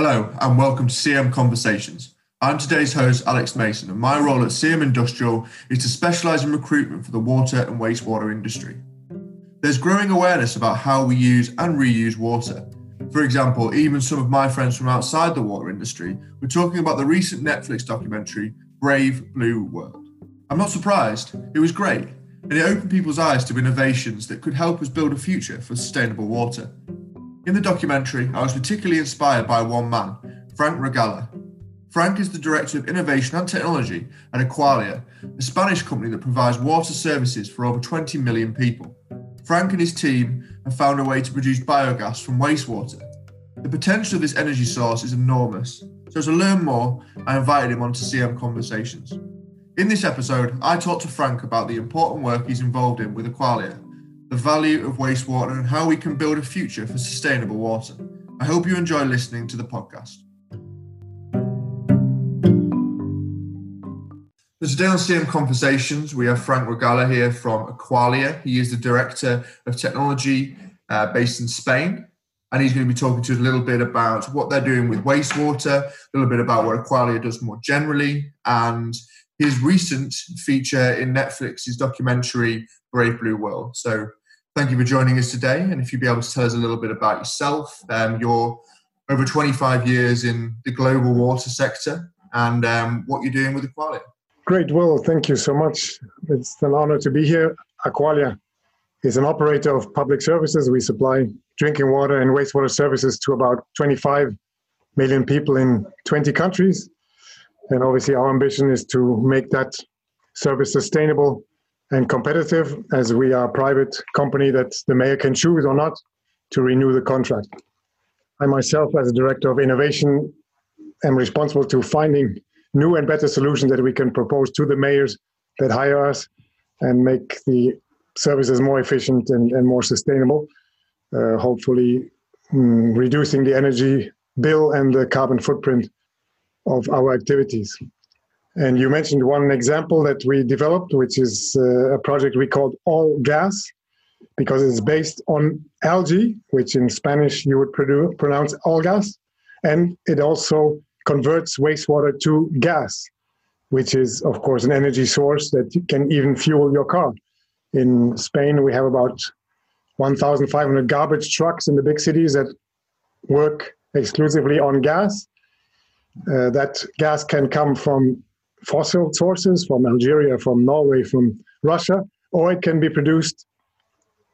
Hello, and welcome to CM Conversations. I'm today's host, Alex Mason, and my role at CM Industrial is to specialise in recruitment for the water and wastewater industry. There's growing awareness about how we use and reuse water. For example, even some of my friends from outside the water industry were talking about the recent Netflix documentary, Brave Blue World. I'm not surprised, it was great, and it opened people's eyes to innovations that could help us build a future for sustainable water. In the documentary, I was particularly inspired by one man, Frank Rogalla. Frank is the Director of Innovation and Technology at Aqualia, a Spanish company that provides water services for over 20 million people. Frank and his team have found a way to produce biogas from wastewater. The potential of this energy source is enormous, so to learn more, I invited him onto CM Conversations. In this episode, I talked to Frank about the important work he's involved in with Aqualia the value of wastewater, and how we can build a future for sustainable water. I hope you enjoy listening to the podcast. So today on CM Conversations, we have Frank Rogalla here from Aqualia. He is the Director of Technology uh, based in Spain. And he's going to be talking to us a little bit about what they're doing with wastewater, a little bit about what Aqualia does more generally, and his recent feature in Netflix's documentary, Brave Blue World. So thank you for joining us today. And if you'd be able to tell us a little bit about yourself, um, you're over 25 years in the global water sector and um, what you're doing with Aqualia. Great, Will. Thank you so much. It's an honor to be here. Aqualia is an operator of public services. We supply drinking water and wastewater services to about 25 million people in 20 countries. And obviously, our ambition is to make that service sustainable and competitive as we are a private company that the mayor can choose or not to renew the contract. I myself, as a director of innovation, am responsible to finding new and better solutions that we can propose to the mayors that hire us and make the services more efficient and, and more sustainable, uh, hopefully mm, reducing the energy bill and the carbon footprint of our activities. And you mentioned one example that we developed, which is uh, a project we called All Gas, because it's based on algae, which in Spanish you would produce, pronounce algas, and it also converts wastewater to gas, which is, of course, an energy source that can even fuel your car. In Spain, we have about 1,500 garbage trucks in the big cities that work exclusively on gas. Uh, that gas can come from fossil sources from Algeria, from Norway, from Russia, or it can be produced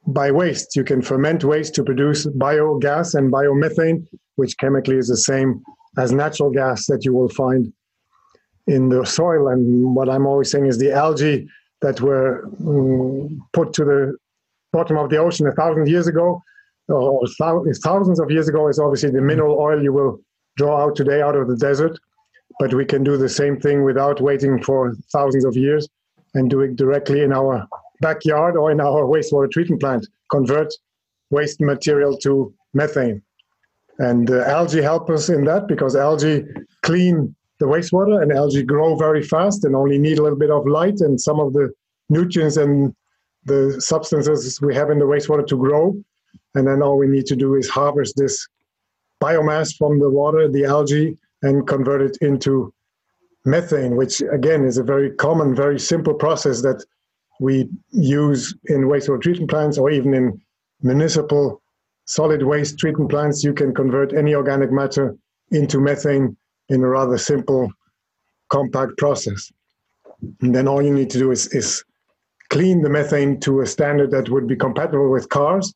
by waste. You can ferment waste to produce biogas and biomethane, which chemically is the same as natural gas that you will find in the soil. And what I'm always saying is the algae that were um, put to the bottom of the ocean a thousand years ago, or thousands of years ago, is obviously the mineral oil you will draw out today out of the desert but we can do the same thing without waiting for thousands of years and do it directly in our backyard or in our wastewater treatment plant, convert waste material to methane. And uh, algae help us in that because algae clean the wastewater and algae grow very fast and only need a little bit of light and some of the nutrients and the substances we have in the wastewater to grow. And then all we need to do is harvest this biomass from the water, the algae, and convert it into methane, which again is a very common, very simple process that we use in wastewater treatment plants or even in municipal solid waste treatment plants. You can convert any organic matter into methane in a rather simple, compact process. And then all you need to do is, is clean the methane to a standard that would be compatible with cars.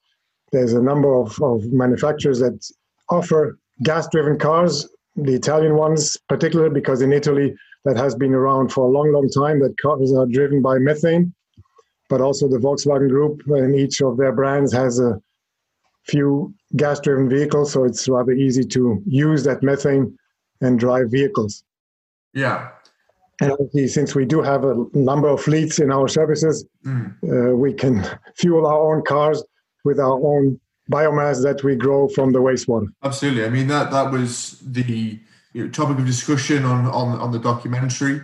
There's a number of, of manufacturers that offer gas driven cars the Italian ones, particularly because in Italy that has been around for a long, long time. That cars are driven by methane, but also the Volkswagen Group and each of their brands has a few gas-driven vehicles, so it's rather easy to use that methane and drive vehicles. Yeah. And since we do have a number of fleets in our services, mm. uh, we can fuel our own cars with our own biomass that we grow from the wastewater. Absolutely. I mean that that was the you know, topic of discussion on on on the documentary.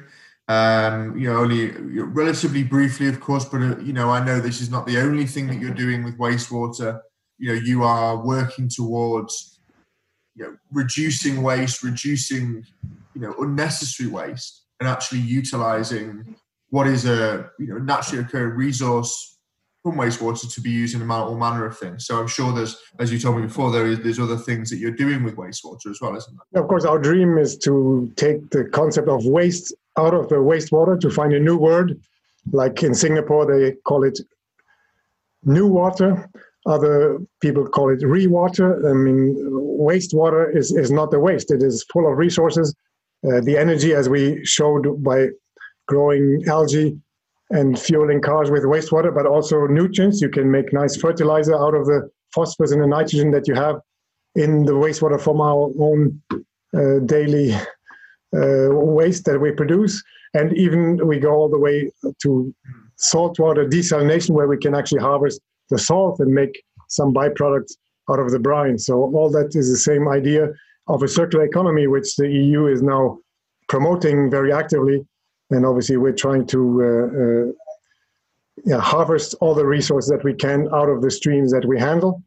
Um, you know, only relatively briefly, of course, but uh, you know, I know this is not the only thing that you're doing with wastewater. You know, you are working towards you know, reducing waste, reducing you know unnecessary waste, and actually utilizing what is a you know naturally occurring resource from wastewater to be used in all manner of things. So I'm sure there's, as you told me before, there is there's other things that you're doing with wastewater as well, isn't there? Of course, our dream is to take the concept of waste out of the wastewater to find a new word. Like in Singapore, they call it new water. Other people call it re-water. I mean, wastewater is, is not the waste. It is full of resources. Uh, the energy, as we showed by growing algae, and fueling cars with wastewater, but also nutrients. You can make nice fertilizer out of the phosphorus and the nitrogen that you have in the wastewater from our own uh, daily uh, waste that we produce. And even we go all the way to saltwater desalination, where we can actually harvest the salt and make some byproducts out of the brine. So all that is the same idea of a circular economy, which the EU is now promoting very actively and obviously we're trying to uh, uh, yeah, harvest all the resources that we can out of the streams that we handle.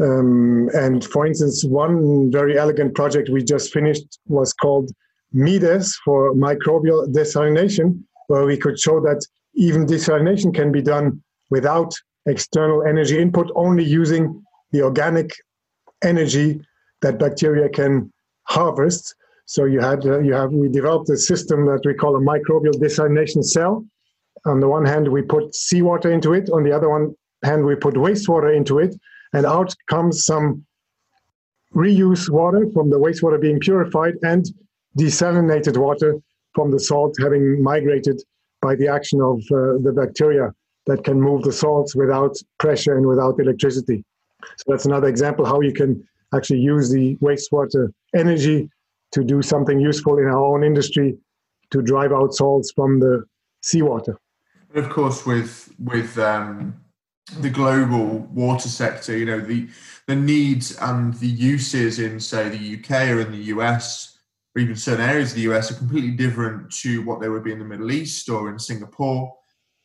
Um, and for instance, one very elegant project we just finished was called MIDES for microbial desalination, where we could show that even desalination can be done without external energy input, only using the organic energy that bacteria can harvest. So you had uh, you have we developed a system that we call a microbial desalination cell. On the one hand, we put seawater into it. On the other one hand, we put wastewater into it, and out comes some reuse water from the wastewater being purified and desalinated water from the salt having migrated by the action of uh, the bacteria that can move the salts without pressure and without electricity. So that's another example how you can actually use the wastewater energy to do something useful in our own industry to drive out salts from the seawater. And of course, with with um, the global water sector, you know the the needs and the uses in say the UK or in the US or even certain areas of the US are completely different to what they would be in the Middle East or in Singapore,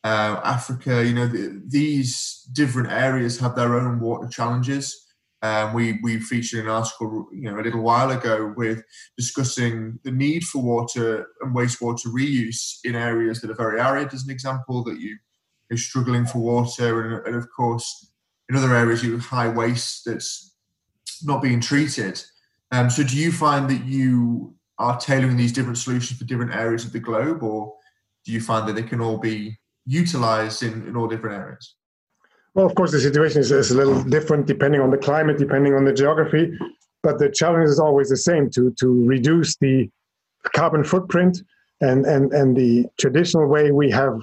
uh, Africa. You know the, these different areas have their own water challenges. Um, we we featured an article, you know, a little while ago with discussing the need for water and wastewater reuse in areas that are very arid, as an example, that you are struggling for water, and, and of course, in other areas you have high waste that's not being treated. Um, so, do you find that you are tailoring these different solutions for different areas of the globe, or do you find that they can all be utilized in, in all different areas? Well, of course, the situation is, is a little different depending on the climate, depending on the geography, but the challenge is always the same to, to reduce the carbon footprint. And, and, and the traditional way we have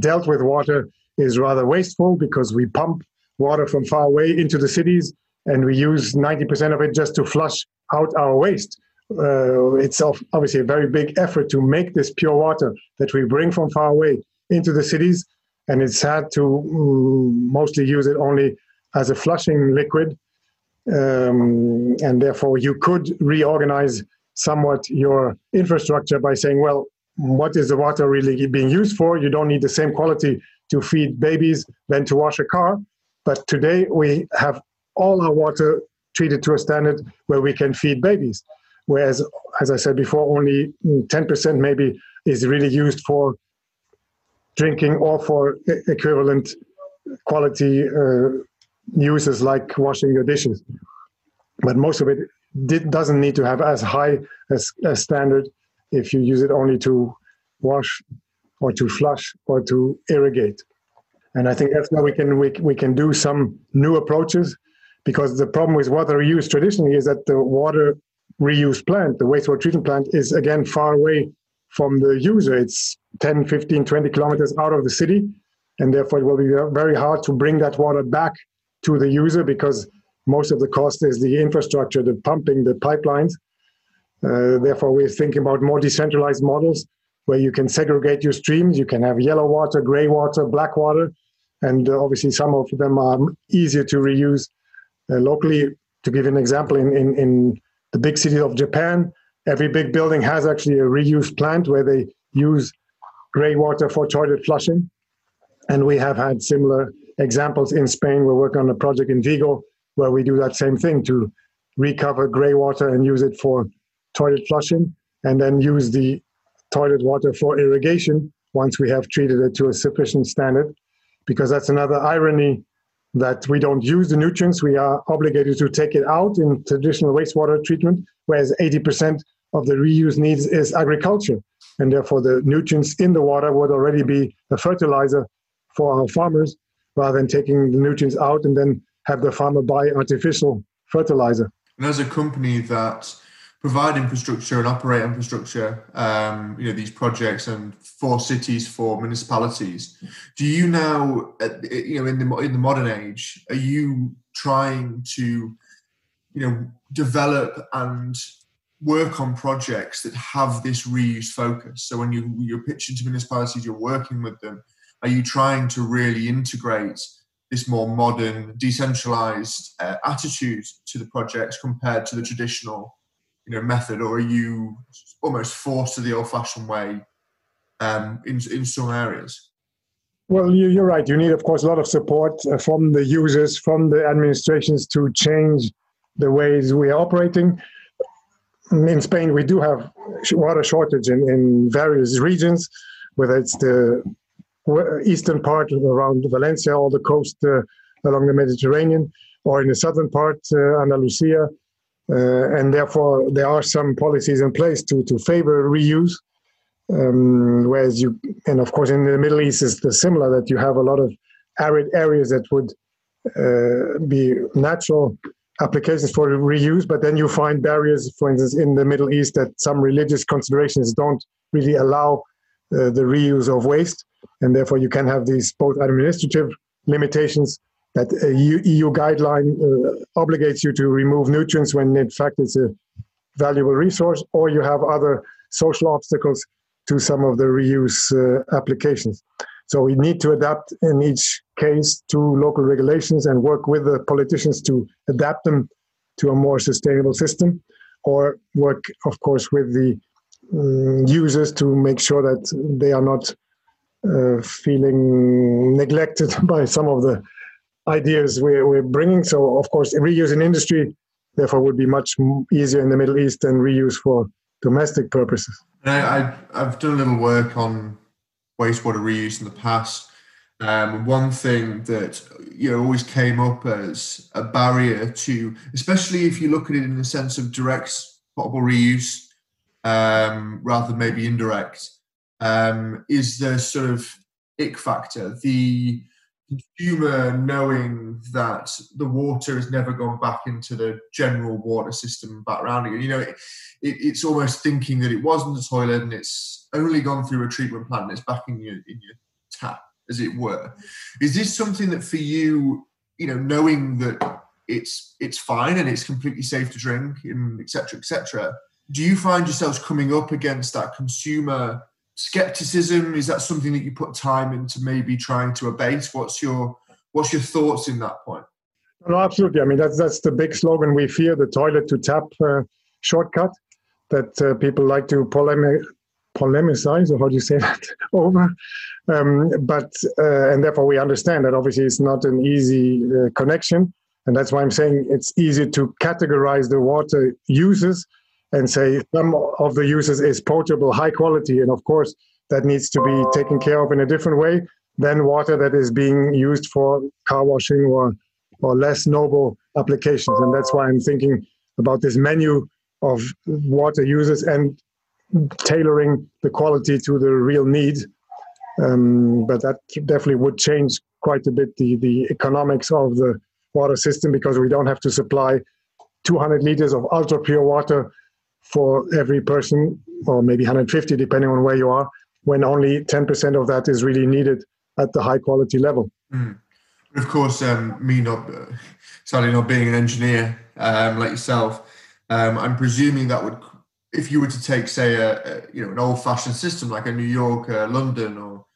dealt with water is rather wasteful because we pump water from far away into the cities and we use 90% of it just to flush out our waste. Uh, it's obviously a very big effort to make this pure water that we bring from far away into the cities and it's sad to mm, mostly use it only as a flushing liquid. Um, and therefore, you could reorganize somewhat your infrastructure by saying, well, what is the water really being used for? You don't need the same quality to feed babies than to wash a car. But today, we have all our water treated to a standard where we can feed babies. Whereas, as I said before, only 10% maybe is really used for drinking or for equivalent quality uh, uses like washing your dishes. But most of it did, doesn't need to have as high as a standard if you use it only to wash or to flush or to irrigate. And I think that's where we can we, we can do some new approaches because the problem with water reuse traditionally is that the water reuse plant, the wastewater treatment plant, is again far away from the user. It's 10, 15, 20 kilometers out of the city. And therefore, it will be very hard to bring that water back to the user because most of the cost is the infrastructure, the pumping, the pipelines. Uh, therefore, we're thinking about more decentralized models where you can segregate your streams. You can have yellow water, gray water, black water. And uh, obviously, some of them are easier to reuse uh, locally. To give an example, in, in, in the big city of Japan, every big building has actually a reuse plant where they use gray water for toilet flushing. And we have had similar examples in Spain. We're working on a project in Vigo where we do that same thing to recover grey water and use it for toilet flushing, and then use the toilet water for irrigation once we have treated it to a sufficient standard. Because that's another irony that we don't use the nutrients. We are obligated to take it out in traditional wastewater treatment, whereas 80% of the reuse needs is agriculture. And therefore, the nutrients in the water would already be a fertilizer for our farmers rather than taking the nutrients out and then have the farmer buy artificial fertilizer. And as a company that provide infrastructure and operate infrastructure, um, you know, these projects and for cities, for municipalities, do you now, you know, in the in the modern age, are you trying to, you know, develop and work on projects that have this reuse focus? So when you you're pitching to municipalities, you're working with them. Are you trying to really integrate this more modern, decentralized uh, attitude to the projects compared to the traditional, you know, method, or are you almost forced to the old-fashioned way um, in in some areas? Well, you, are right. You need, of course, a lot of support uh, from the users, from the administrations to change the ways we are operating. In Spain, we do have water shortage in, in various regions, whether it's the eastern part around Valencia or the coast uh, along the Mediterranean, or in the southern part, uh, Andalusia. Uh, and therefore, there are some policies in place to, to favor reuse. Um, whereas you, and of course, in the Middle East, is the similar that you have a lot of arid areas that would uh, be natural applications for reuse, but then you find barriers, for instance, in the Middle East that some religious considerations don't really allow uh, the reuse of waste and therefore you can have these both administrative limitations that a EU guideline uh, obligates you to remove nutrients when in fact it's a valuable resource, or you have other social obstacles to some of the reuse uh, applications. So we need to adapt in each case to local regulations and work with the politicians to adapt them to a more sustainable system, or work, of course, with the um, users to make sure that they are not uh, feeling neglected by some of the ideas we're, we're bringing. So, of course, reuse in industry, therefore, would be much easier in the Middle East than reuse for domestic purposes. I, have done a little work on wastewater reuse in the past. Um, one thing that you know always came up as a barrier to, especially if you look at it in the sense of direct potable reuse um, rather than maybe indirect, um, is the sort of ick factor, the consumer knowing that the water has never gone back into the general water system back around again. You know, it, it, it's almost thinking that it wasn't a toilet and it's only gone through a treatment plant and it's back in your in your tap, as it were. Is this something that for you, you know, knowing that it's it's fine and it's completely safe to drink and etc. etc. do you find yourselves coming up against that consumer skepticism? Is that something that you put time into maybe trying to abate? What's your what's your thoughts in that point? No, absolutely. I mean, that's that's the big slogan we fear: the toilet to tap uh, shortcut that uh, people like to polemic, polemicize, or how do you say that, over. Um, but uh, and therefore we understand that obviously it's not an easy uh, connection, and that's why I'm saying it's easy to categorize the water uses and say some of the uses is potable, high quality, and of course that needs to be taken care of in a different way than water that is being used for car washing or or less noble applications. And that's why I'm thinking about this menu of water uses and tailoring the quality to the real need. Um, but that definitely would change quite a bit the, the economics of the water system because we don't have to supply 200 liters of ultra pure water for every person, or maybe 150, depending on where you are, when only 10% of that is really needed at the high quality level. Mm. Of course, um, me not, uh, sadly not being an engineer um, like yourself, um, I'm presuming that would, if you were to take, say, a, a you know an old-fashioned system like a New York, uh, London, or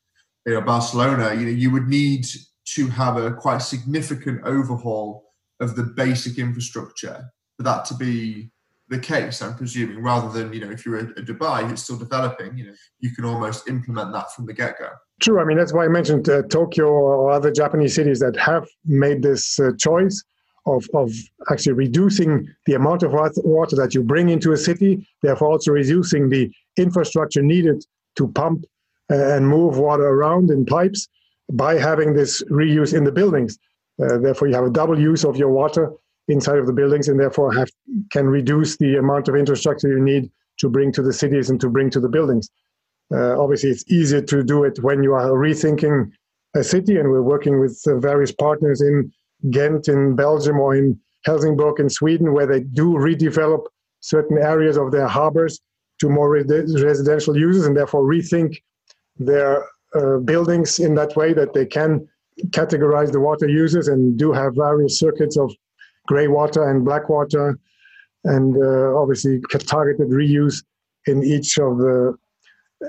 you know Barcelona, you know you would need to have a quite significant overhaul of the basic infrastructure for that to be the case, I'm presuming, rather than, you know, if you're a, Dubai, it's still developing, you know, you can almost implement that from the get go. True. I mean, that's why I mentioned uh, Tokyo or other Japanese cities that have made this uh, choice of, of actually reducing the amount of water that you bring into a city, therefore also reducing the infrastructure needed to pump uh, and move water around in pipes by having this reuse in the buildings. Uh, therefore, you have a double use of your water inside of the buildings, and therefore have can reduce the amount of infrastructure you need to bring to the cities and to bring to the buildings. Uh, obviously, it's easier to do it when you are rethinking a city, and we're working with uh, various partners in Ghent in Belgium or in Helsingborg in Sweden, where they do redevelop certain areas of their harbors to more re- residential uses and therefore rethink their uh, buildings in that way that they can categorize the water users and do have various circuits of gray water and black water and uh, obviously targeted reuse in each of the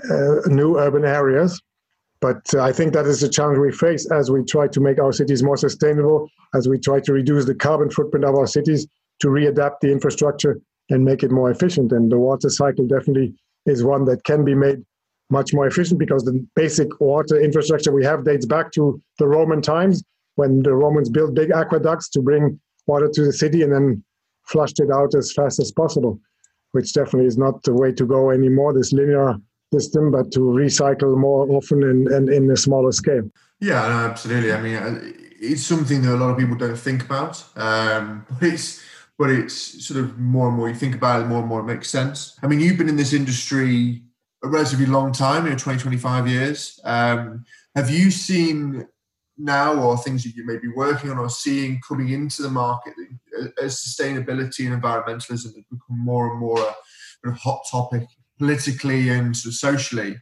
uh, new urban areas. But I think that is the challenge we face as we try to make our cities more sustainable, as we try to reduce the carbon footprint of our cities, to readapt the infrastructure and make it more efficient. And the water cycle definitely is one that can be made much more efficient because the basic water infrastructure we have dates back to the Roman times when the Romans built big aqueducts to bring water to the city and then flushed it out as fast as possible, which definitely is not the way to go anymore, this linear system, but to recycle more often and, and in a smaller scale. Yeah, absolutely. I mean, uh, it's something that a lot of people don't think about, um, but it's but it's sort of more and more you think about it, more and more it makes sense. I mean, you've been in this industry a relatively long time, you know, 20, 25 years. Um, have you seen now or things that you may be working on or seeing coming into the market as sustainability and environmentalism has become more and more a, a hot topic politically and sort of socially?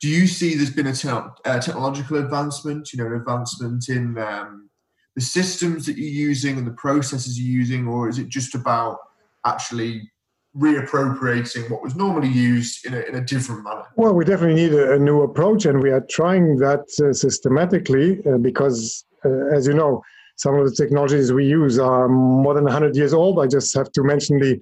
Do you see there's been a, te- a technological advancement, you know, advancement in um, the systems that you're using and the processes you're using, or is it just about actually reappropriating what was normally used in a, in a different manner? Well, we definitely need a, a new approach, and we are trying that uh, systematically uh, because, uh, as you know, some of the technologies we use are more than 100 years old. I just have to mention the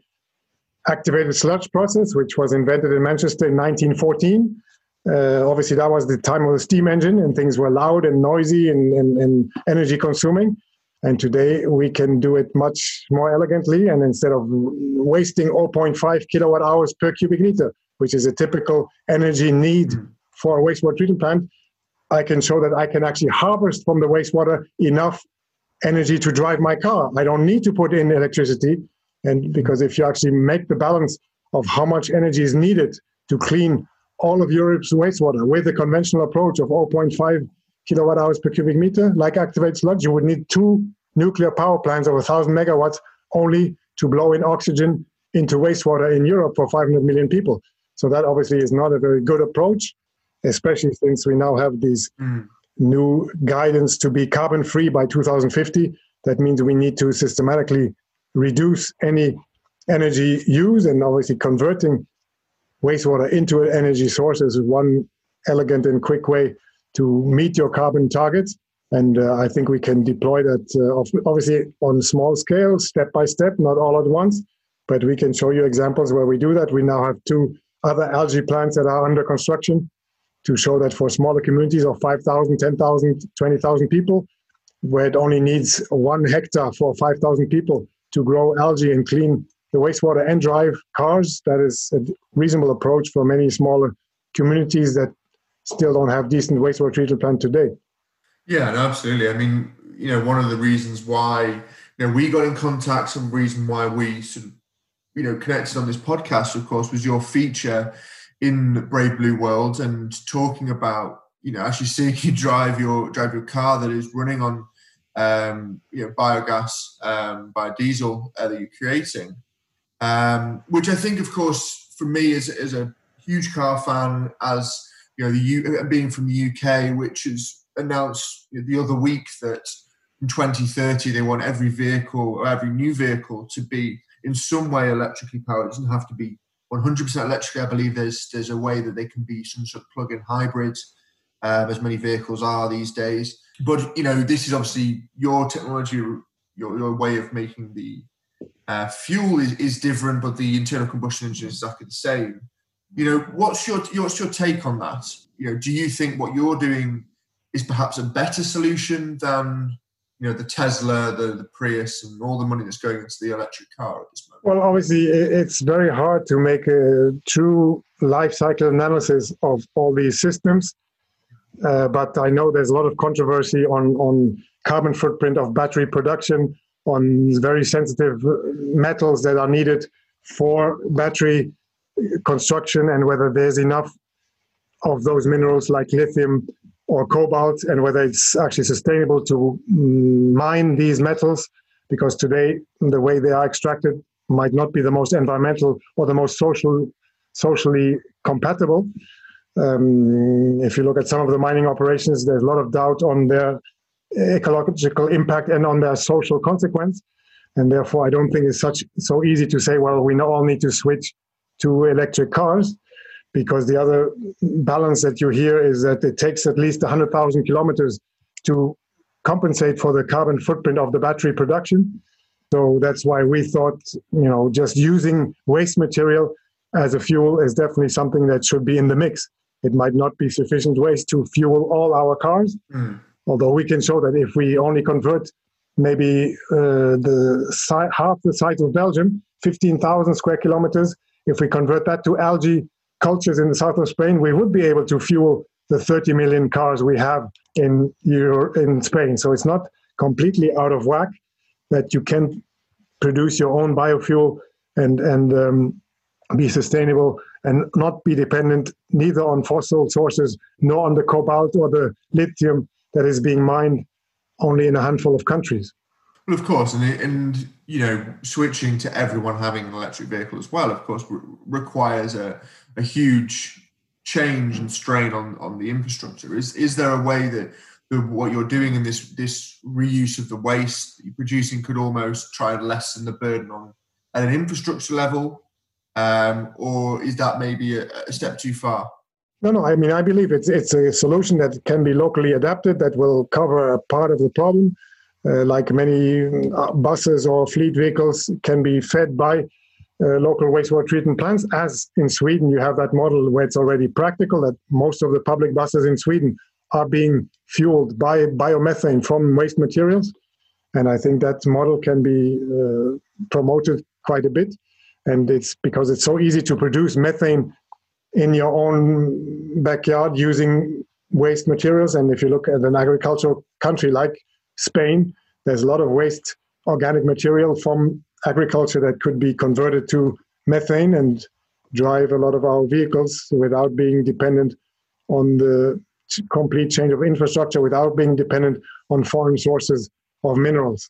activated sludge process, which was invented in Manchester in 1914. Uh, obviously, that was the time of the steam engine, and things were loud and noisy and, and, and energy consuming. And today we can do it much more elegantly. And instead of wasting 0.5 kilowatt hours per cubic meter, which is a typical energy need hmm. for a wastewater treatment plant, I can show that I can actually harvest from the wastewater enough energy to drive my car. I don't need to put in electricity. And because if you actually make the balance of how much energy is needed to clean all of Europe's wastewater with the conventional approach of 0.5 kilowatt hours per cubic meter, like activated sludge, you would need two nuclear power plants of 1,000 megawatts only to blow in oxygen into wastewater in Europe for 500 million people. So that obviously is not a very good approach, especially since we now have these mm. new guidance to be carbon free by 2050. That means we need to systematically reduce any energy use and obviously converting wastewater into an energy source is one elegant and quick way to meet your carbon targets. And uh, I think we can deploy that uh, obviously on small scale, step by step, not all at once. But we can show you examples where we do that. We now have two other algae plants that are under construction to show that for smaller communities of 5,000, 10,000, 20,000 people, where it only needs one hectare for 5,000 people to grow algae and clean the wastewater and drive cars, that is a reasonable approach for many smaller communities that still don't have decent wastewater treatment plant today. Yeah, no, absolutely. I mean, you know, one of the reasons why you know we got in contact, some reason why we sort of you know connected on this podcast, of course, was your feature in Brave Blue World and talking about you know actually seeing you drive your drive your car that is running on um, you know biogas, um, biodiesel uh, that you're creating, um, which I think, of course, for me as as a huge car fan, as you know, the U, being from the UK, which has announced the other week that in 2030 they want every vehicle or every new vehicle to be in some way electrically powered. It doesn't have to be 100% electric. I believe there's there's a way that they can be some sort of plug-in hybrid, um, as many vehicles are these days. But you know, this is obviously your technology, your your way of making the uh, fuel is, is different, but the internal combustion engine is exactly the same. You know, what's your what's your take on that? You know, do you think what you're doing is perhaps a better solution than you know the Tesla, the, the Prius, and all the money that's going into the electric car at this moment? Well, obviously, it's very hard to make a true life cycle analysis of all these systems. Uh, but I know there's a lot of controversy on, on carbon footprint of battery production, on very sensitive metals that are needed for battery construction, and whether there's enough of those minerals like lithium or cobalt, and whether it's actually sustainable to mm, mine these metals, because today the way they are extracted might not be the most environmental or the most social, socially compatible. Um, if you look at some of the mining operations, there's a lot of doubt on their ecological impact and on their social consequence. And therefore, I don't think it's such so easy to say, well, we all need to switch to electric cars, because the other balance that you hear is that it takes at least 100,000 kilometers to compensate for the carbon footprint of the battery production. So that's why we thought, you know, just using waste material as a fuel is definitely something that should be in the mix. It might not be sufficient waste to fuel all our cars, mm. although we can show that if we only convert maybe uh, the si- half the size of Belgium, 15,000 square kilometers, if we convert that to algae cultures in the south of Spain, we would be able to fuel the 30 million cars we have in in Spain. So it's not completely out of whack that you can produce your own biofuel and and um, be sustainable and not be dependent neither on fossil sources nor on the cobalt or the lithium that is being mined only in a handful of countries. Well, of course, and and you know, switching to everyone having an electric vehicle as well, of course, re- requires a, a huge change and strain on on the infrastructure. Is is there a way that the, what you're doing in this this reuse of the waste that you're producing could almost try and lessen the burden on at an infrastructure level um, or is that maybe a, a, step too far? No, no. I mean, I believe it's it's a solution that can be locally adapted that will cover a part of the problem. Uh, like many uh, buses or fleet vehicles can be fed by uh, local wastewater treatment plants. As in Sweden, you have that model where it's already practical that most of the public buses in Sweden are being fueled by biomethane from waste materials. And I think that model can be uh, promoted quite a bit and it's because it's so easy to produce methane in your own backyard using waste materials and if you look at an agricultural country like spain there's a lot of waste organic material from agriculture that could be converted to methane and drive a lot of our vehicles without being dependent on the complete change of infrastructure without being dependent on foreign sources of minerals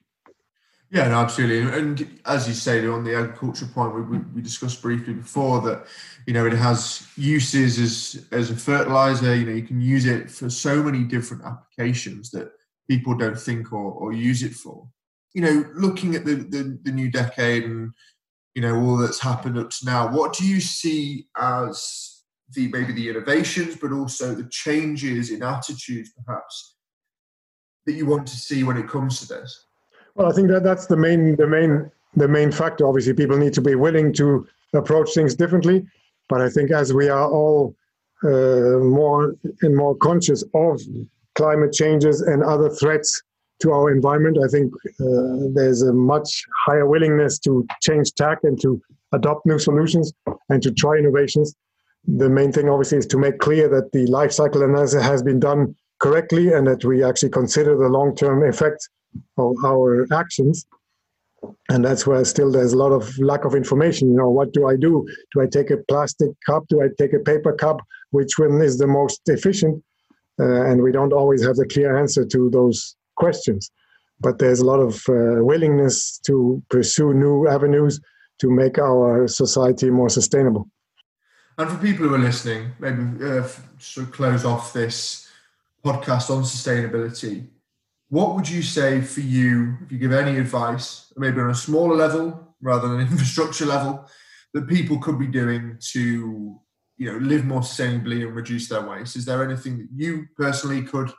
yeah, no, absolutely. And as you say, on the agriculture point, we, we discussed briefly before that, you know, it has uses as, as a fertilizer. You know, you can use it for so many different applications that people don't think or, or use it for. You know, looking at the, the, the new decade and, you know, all that's happened up to now, what do you see as the maybe the innovations, but also the changes in attitudes, perhaps, that you want to see when it comes to this? Well, I think that that's the main the main the main factor. Obviously, people need to be willing to approach things differently. But I think as we are all uh, more and more conscious of climate changes and other threats to our environment, I think uh, there's a much higher willingness to change tack and to adopt new solutions and to try innovations. The main thing, obviously, is to make clear that the life cycle analysis has been done correctly and that we actually consider the long term effects of our actions. And that's where still there's a lot of lack of information. You know what do i do? Do i take a plastic cup? Do i take a paper cup? Which one is the most efficient uh, and we don't always have the clear answer to those questions. But there's a lot of uh, willingness to pursue new avenues to make our society more sustainable. And for people who are listening maybe uh, to close off this podcast on sustainability what would you say for you, if you give any advice, maybe on a smaller level rather than an infrastructure level, that people could be doing to, you know, live more sustainably and reduce their waste? Is there anything that you personally could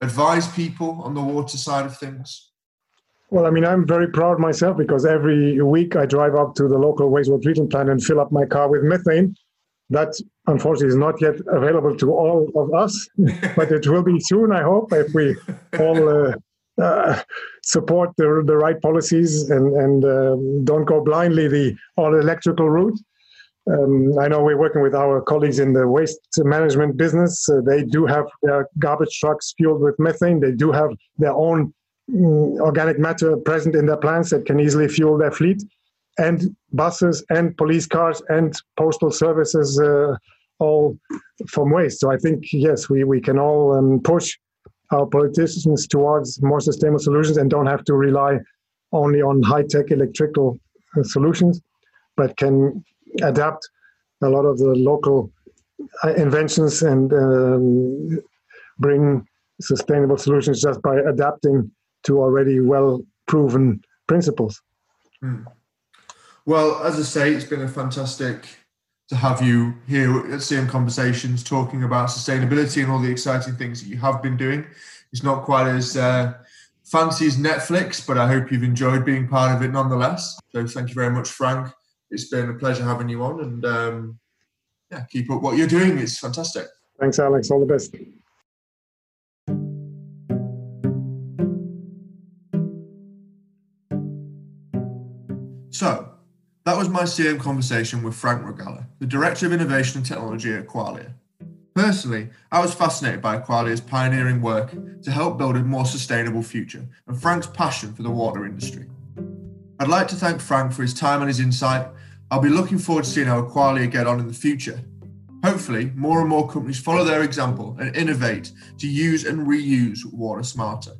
advise people on the water side of things? Well, I mean, I'm very proud myself because every week I drive up to the local wastewater treatment plant and fill up my car with methane that unfortunately is not yet available to all of us, but it will be soon, I hope, if we all uh, uh, support the, the right policies and, and um, don't go blindly the all electrical route. Um, I know we're working with our colleagues in the waste management business. Uh, they do have their garbage trucks fueled with methane. They do have their own mm, organic matter present in their plants that can easily fuel their fleet. And buses and police cars and postal services uh, all from waste. So I think, yes, we, we can all um, push our politicians towards more sustainable solutions and don't have to rely only on high tech electrical uh, solutions, but can adapt a lot of the local uh, inventions and um, bring sustainable solutions just by adapting to already well proven principles. Hmm. Well, as I say, it's been a fantastic to have you here at CM Conversations talking about sustainability and all the exciting things that you have been doing. It's not quite as uh, fancy as Netflix, but I hope you've enjoyed being part of it nonetheless. So thank you very much, Frank. It's been a pleasure having you on, and um, yeah, keep up what you're doing. It's fantastic. Thanks, Alex. All the best. So, that was my CM conversation with Frank Rogalla, the Director of Innovation and Technology at Aqualia. Personally, I was fascinated by Aqualia's pioneering work to help build a more sustainable future and Frank's passion for the water industry. I'd like to thank Frank for his time and his insight. I'll be looking forward to seeing how Aqualia get on in the future. Hopefully, more and more companies follow their example and innovate to use and reuse water smarter.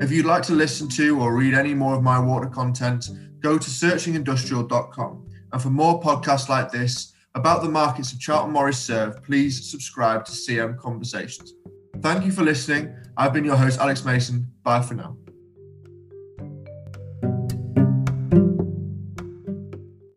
If you'd like to listen to or read any more of my water content, go to searchingindustrial.com. And for more podcasts like this about the markets of Charlton Morris serve, please subscribe to CM Conversations. Thank you for listening. I've been your host, Alex Mason. Bye for now.